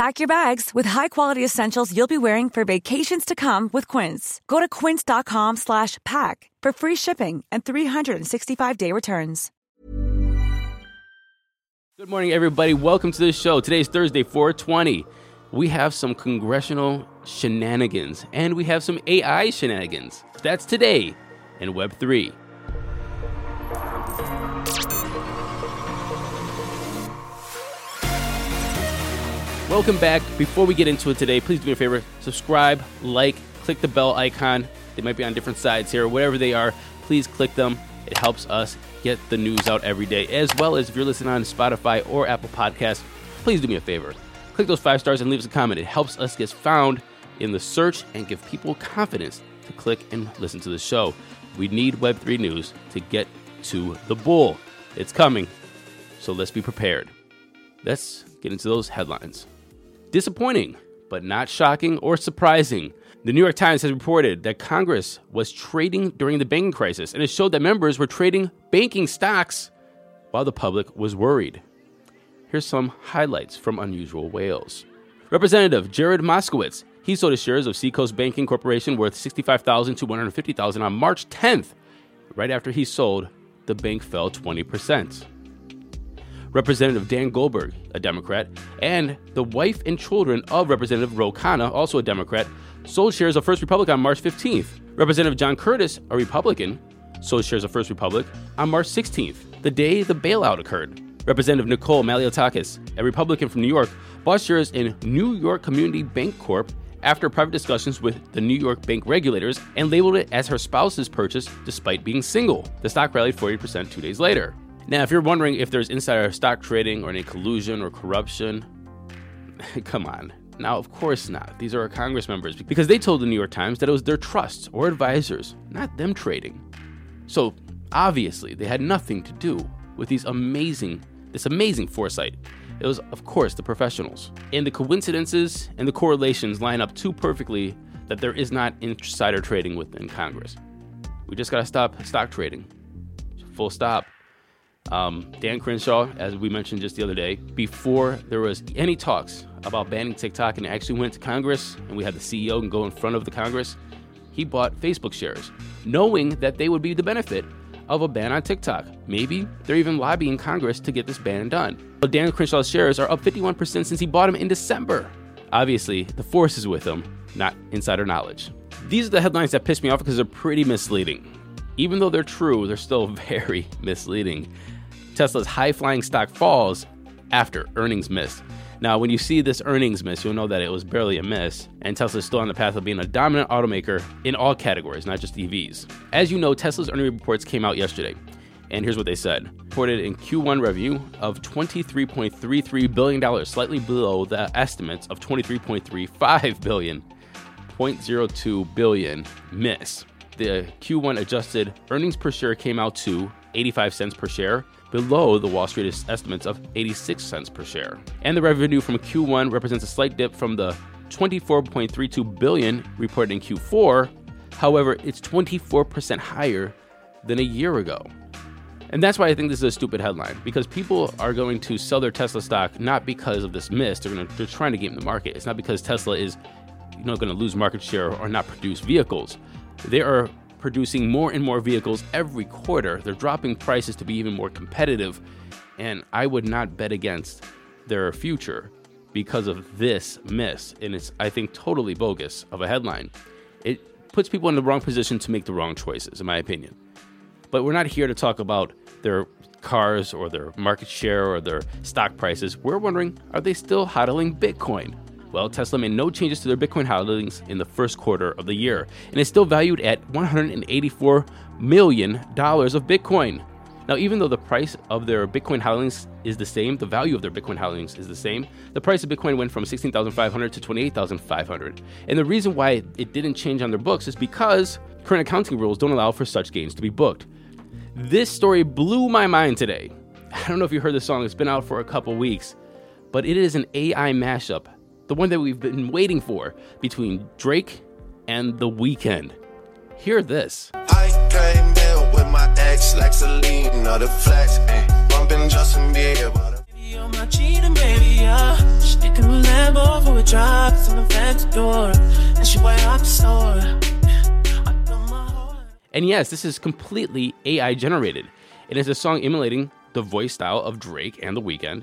Pack your bags with high-quality essentials you'll be wearing for vacations to come with Quince. Go to quince.com slash pack for free shipping and 365-day returns. Good morning, everybody. Welcome to the show. Today's Thursday, 420. We have some congressional shenanigans and we have some AI shenanigans. That's today in Web3. Welcome back. Before we get into it today, please do me a favor subscribe, like, click the bell icon. They might be on different sides here, whatever they are. Please click them. It helps us get the news out every day. As well as if you're listening on Spotify or Apple Podcasts, please do me a favor. Click those five stars and leave us a comment. It helps us get found in the search and give people confidence to click and listen to the show. We need Web3 news to get to the bull. It's coming, so let's be prepared. Let's get into those headlines. Disappointing, but not shocking or surprising. The New York Times has reported that Congress was trading during the banking crisis, and it showed that members were trading banking stocks while the public was worried. Here's some highlights from Unusual Whales. Representative Jared Moskowitz, he sold his shares of Seacoast Banking Corporation worth 65,000 to 150,000 on March 10th. Right after he sold, the bank fell 20%. Representative Dan Goldberg, a Democrat, and the wife and children of Representative Ro Khanna, also a Democrat, sold shares of First Republic on March 15th. Representative John Curtis, a Republican, sold shares of First Republic on March 16th, the day the bailout occurred. Representative Nicole Malliotakis, a Republican from New York, bought shares in New York Community Bank Corp after private discussions with the New York bank regulators and labeled it as her spouse's purchase despite being single. The stock rallied 40% two days later. Now, if you're wondering if there's insider stock trading or any collusion or corruption, come on. Now, of course not. These are our Congress members because they told the New York Times that it was their trusts or advisors, not them trading. So, obviously, they had nothing to do with these amazing this amazing foresight. It was, of course, the professionals. And the coincidences and the correlations line up too perfectly that there is not insider trading within Congress. We just got to stop stock trading. Full stop. Um, Dan Crenshaw, as we mentioned just the other day, before there was any talks about banning TikTok and actually went to Congress and we had the CEO go in front of the Congress, he bought Facebook shares, knowing that they would be the benefit of a ban on TikTok. Maybe they're even lobbying Congress to get this ban done. But Dan Crenshaw's shares are up 51% since he bought them in December. Obviously, the force is with him, not insider knowledge. These are the headlines that piss me off because they're pretty misleading. Even though they're true, they're still very misleading. Tesla's high flying stock falls after earnings miss. Now, when you see this earnings miss, you'll know that it was barely a miss, and Tesla's still on the path of being a dominant automaker in all categories, not just EVs. As you know, Tesla's earnings reports came out yesterday, and here's what they said. Reported in Q1 revenue of $23.33 billion, slightly below the estimates of $23.35 billion, 0.02 billion miss. The Q1 adjusted earnings per share came out to 85 cents per share, below the Wall Street estimates of 86 cents per share. And the revenue from Q1 represents a slight dip from the 24.32 billion reported in Q4. However, it's 24% higher than a year ago. And that's why I think this is a stupid headline because people are going to sell their Tesla stock not because of this miss. They're to, they're trying to game the market. It's not because Tesla is you know going to lose market share or not produce vehicles. They are producing more and more vehicles every quarter. They're dropping prices to be even more competitive, and I would not bet against their future because of this miss. And it's I think totally bogus of a headline. It puts people in the wrong position to make the wrong choices, in my opinion. But we're not here to talk about their cars or their market share or their stock prices. We're wondering are they still hodling Bitcoin? Well, Tesla made no changes to their Bitcoin holdings in the first quarter of the year and is still valued at $184 million of Bitcoin. Now, even though the price of their Bitcoin holdings is the same, the value of their Bitcoin holdings is the same, the price of Bitcoin went from 16,500 to 28,500. And the reason why it didn't change on their books is because current accounting rules don't allow for such gains to be booked. This story blew my mind today. I don't know if you heard the song, it's been out for a couple weeks, but it is an AI mashup, the one that we've been waiting for between Drake and The Weeknd. Hear this. I came here with my ex, like Celine, the flex, eh, bumping Justin Bieber. my cheating baby, yeah. She Lambo for a drive, it's the door, and she way up the store. And yes, this is completely AI generated. It is a song emulating the voice style of Drake and The Weeknd.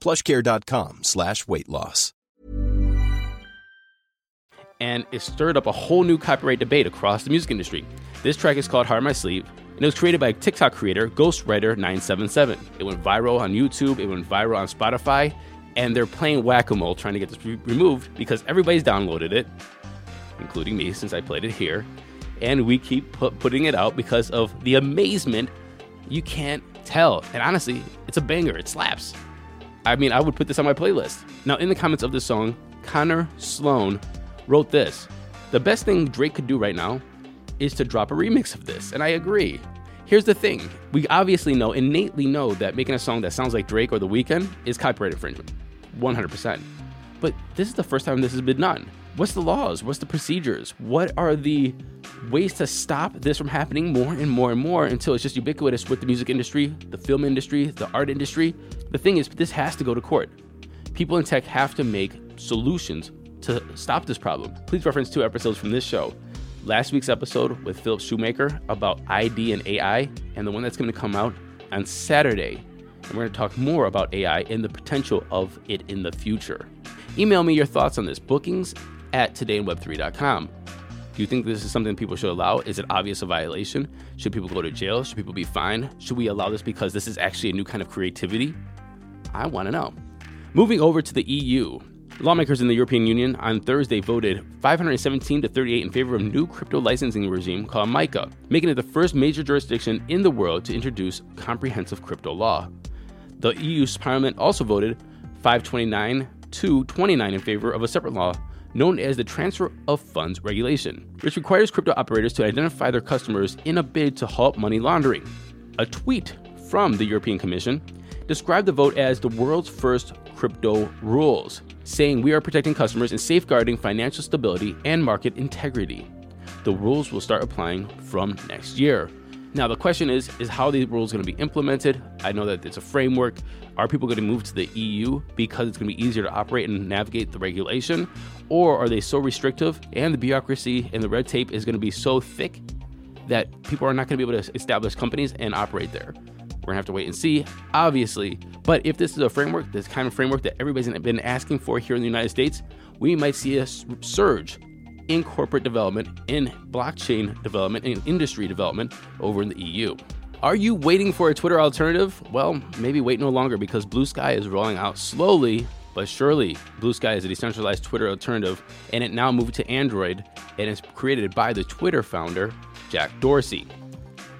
Plushcare.com slash weight loss. And it stirred up a whole new copyright debate across the music industry. This track is called on My Sleeve, and it was created by TikTok creator Ghostwriter977. It went viral on YouTube, it went viral on Spotify, and they're playing whack a mole trying to get this re- removed because everybody's downloaded it, including me since I played it here. And we keep put, putting it out because of the amazement you can't tell. And honestly, it's a banger, it slaps. I mean, I would put this on my playlist. Now, in the comments of this song, Connor Sloan wrote this The best thing Drake could do right now is to drop a remix of this. And I agree. Here's the thing we obviously know, innately know, that making a song that sounds like Drake or The Weeknd is copyright infringement. 100%. But this is the first time this has been done. What's the laws? What's the procedures? What are the ways to stop this from happening more and more and more until it's just ubiquitous with the music industry, the film industry, the art industry? The thing is, this has to go to court. People in tech have to make solutions to stop this problem. Please reference two episodes from this show last week's episode with Phillip Shoemaker about ID and AI, and the one that's going to come out on Saturday and we're going to talk more about AI and the potential of it in the future. Email me your thoughts on this bookings at todayinweb3.com. Do you think this is something people should allow? Is it obvious a violation? Should people go to jail? Should people be fined? Should we allow this because this is actually a new kind of creativity? I want to know. Moving over to the EU, lawmakers in the European Union on Thursday voted 517 to 38 in favor of a new crypto licensing regime called MiCA, making it the first major jurisdiction in the world to introduce comprehensive crypto law. The EU's parliament also voted 529 to 29 in favor of a separate law known as the Transfer of Funds Regulation, which requires crypto operators to identify their customers in a bid to halt money laundering. A tweet from the European Commission described the vote as the world's first crypto rules, saying we are protecting customers and safeguarding financial stability and market integrity. The rules will start applying from next year. Now the question is is how these rules going to be implemented? I know that it's a framework. Are people going to move to the EU because it's going to be easier to operate and navigate the regulation or are they so restrictive and the bureaucracy and the red tape is going to be so thick that people are not going to be able to establish companies and operate there. We're gonna have to wait and see, obviously. But if this is a framework, this kind of framework that everybody's been asking for here in the United States, we might see a surge in corporate development, in blockchain development, in industry development over in the EU. Are you waiting for a Twitter alternative? Well, maybe wait no longer because Bluesky is rolling out slowly but surely. Bluesky is a decentralized Twitter alternative, and it now moved to Android and is created by the Twitter founder, Jack Dorsey.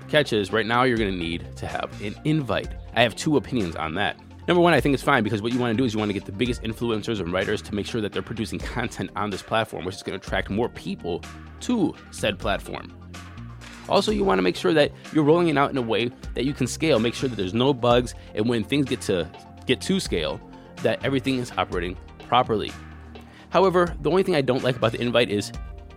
Catch is, right now you're going to need to have an invite. I have two opinions on that. Number one, I think it's fine because what you want to do is you want to get the biggest influencers and writers to make sure that they're producing content on this platform, which is going to attract more people to said platform. Also, you want to make sure that you're rolling it out in a way that you can scale. Make sure that there's no bugs, and when things get to get to scale, that everything is operating properly. However, the only thing I don't like about the invite is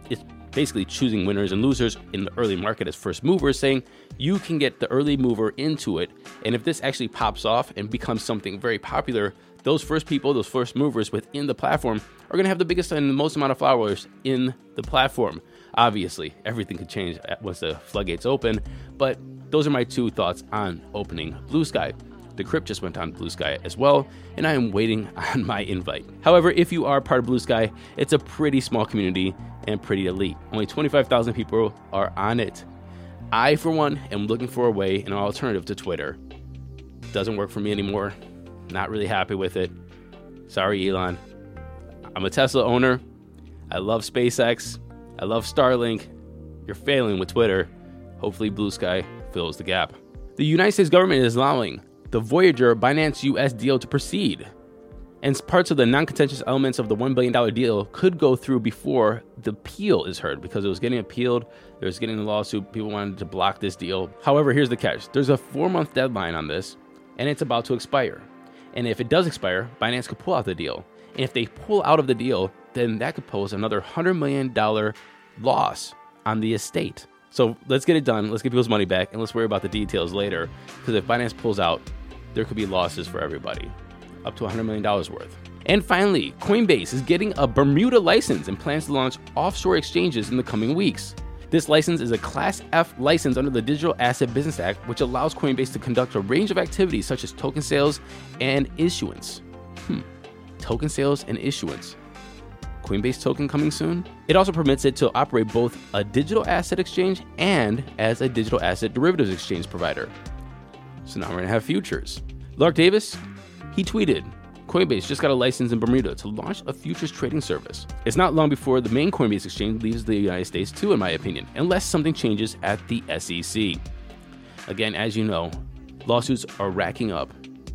it's basically choosing winners and losers in the early market as first movers, saying you can get the early mover into it. And if this actually pops off and becomes something very popular, those first people, those first movers within the platform are going to have the biggest and the most amount of followers in the platform. Obviously, everything could change once the floodgates open, but those are my two thoughts on opening Bluesky. Decrypt just went on Bluesky as well, and I am waiting on my invite. However, if you are part of Bluesky, it's a pretty small community and pretty elite. Only 25,000 people are on it. I, for one, am looking for a way, an alternative to Twitter. Doesn't work for me anymore. Not really happy with it. Sorry, Elon. I'm a Tesla owner. I love SpaceX. I love Starlink. You're failing with Twitter. Hopefully, Bluesky fills the gap. The United States government is allowing the Voyager Binance US deal to proceed. And parts of the non contentious elements of the $1 billion deal could go through before the appeal is heard because it was getting appealed. There was getting a lawsuit. People wanted to block this deal. However, here's the catch there's a four month deadline on this, and it's about to expire. And if it does expire, Binance could pull out the deal. And if they pull out of the deal, then that could pose another $100 million loss on the estate. So let's get it done. Let's get people's money back, and let's worry about the details later. Because if Binance pulls out, there could be losses for everybody, up to $100 million worth. And finally, Coinbase is getting a Bermuda license and plans to launch offshore exchanges in the coming weeks. This license is a Class F license under the Digital Asset Business Act, which allows Coinbase to conduct a range of activities such as token sales and issuance. Hmm, token sales and issuance. Coinbase token coming soon? It also permits it to operate both a digital asset exchange and as a digital asset derivatives exchange provider. So now we're going to have futures. Lark Davis, he tweeted, Coinbase just got a license in Bermuda to launch a futures trading service. It's not long before the main Coinbase exchange leaves the United States, too, in my opinion, unless something changes at the SEC. Again, as you know, lawsuits are racking up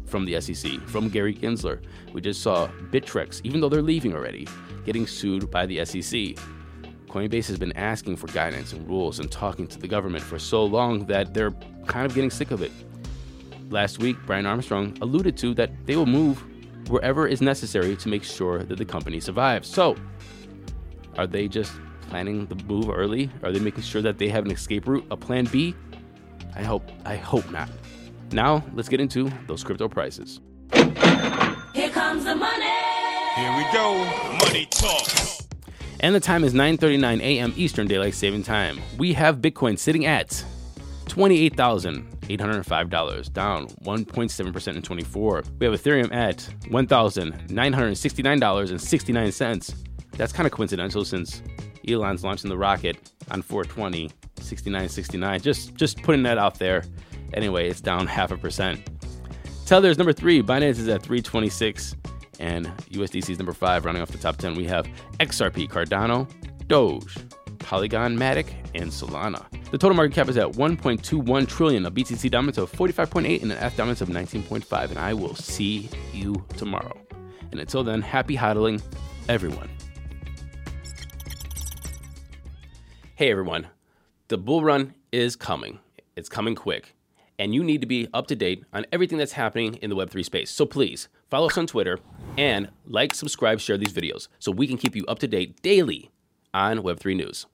from the SEC, from Gary Gensler. We just saw Bittrex, even though they're leaving already, getting sued by the SEC. Coinbase has been asking for guidance and rules and talking to the government for so long that they're kind of getting sick of it last week, Brian Armstrong alluded to that they will move wherever is necessary to make sure that the company survives. So, are they just planning the move early? Are they making sure that they have an escape route, a plan B? I hope I hope not. Now, let's get into those crypto prices. Here comes the money. Here we go. Money talk. And the time is 9:39 a.m. Eastern Daylight Saving Time. We have Bitcoin sitting at 28,805, down 1.7% in 24. We have Ethereum at $1,969.69. That's kind of coincidental since Elon's launching the rocket on 420, 69.69. Just just putting that out there. Anyway, it's down half a percent. Tether is number three. Binance is at 326, and USDC is number five. Running off the top 10, we have XRP, Cardano, Doge, Polygon, Matic, and Solana. The total market cap is at 1.21 trillion, a BTC dominance of 45.8 and an ETH dominance of 19.5. And I will see you tomorrow. And until then, happy hodling, everyone. Hey everyone, the bull run is coming. It's coming quick. And you need to be up to date on everything that's happening in the Web3 space. So please follow us on Twitter and like, subscribe, share these videos so we can keep you up to date daily on Web3 News.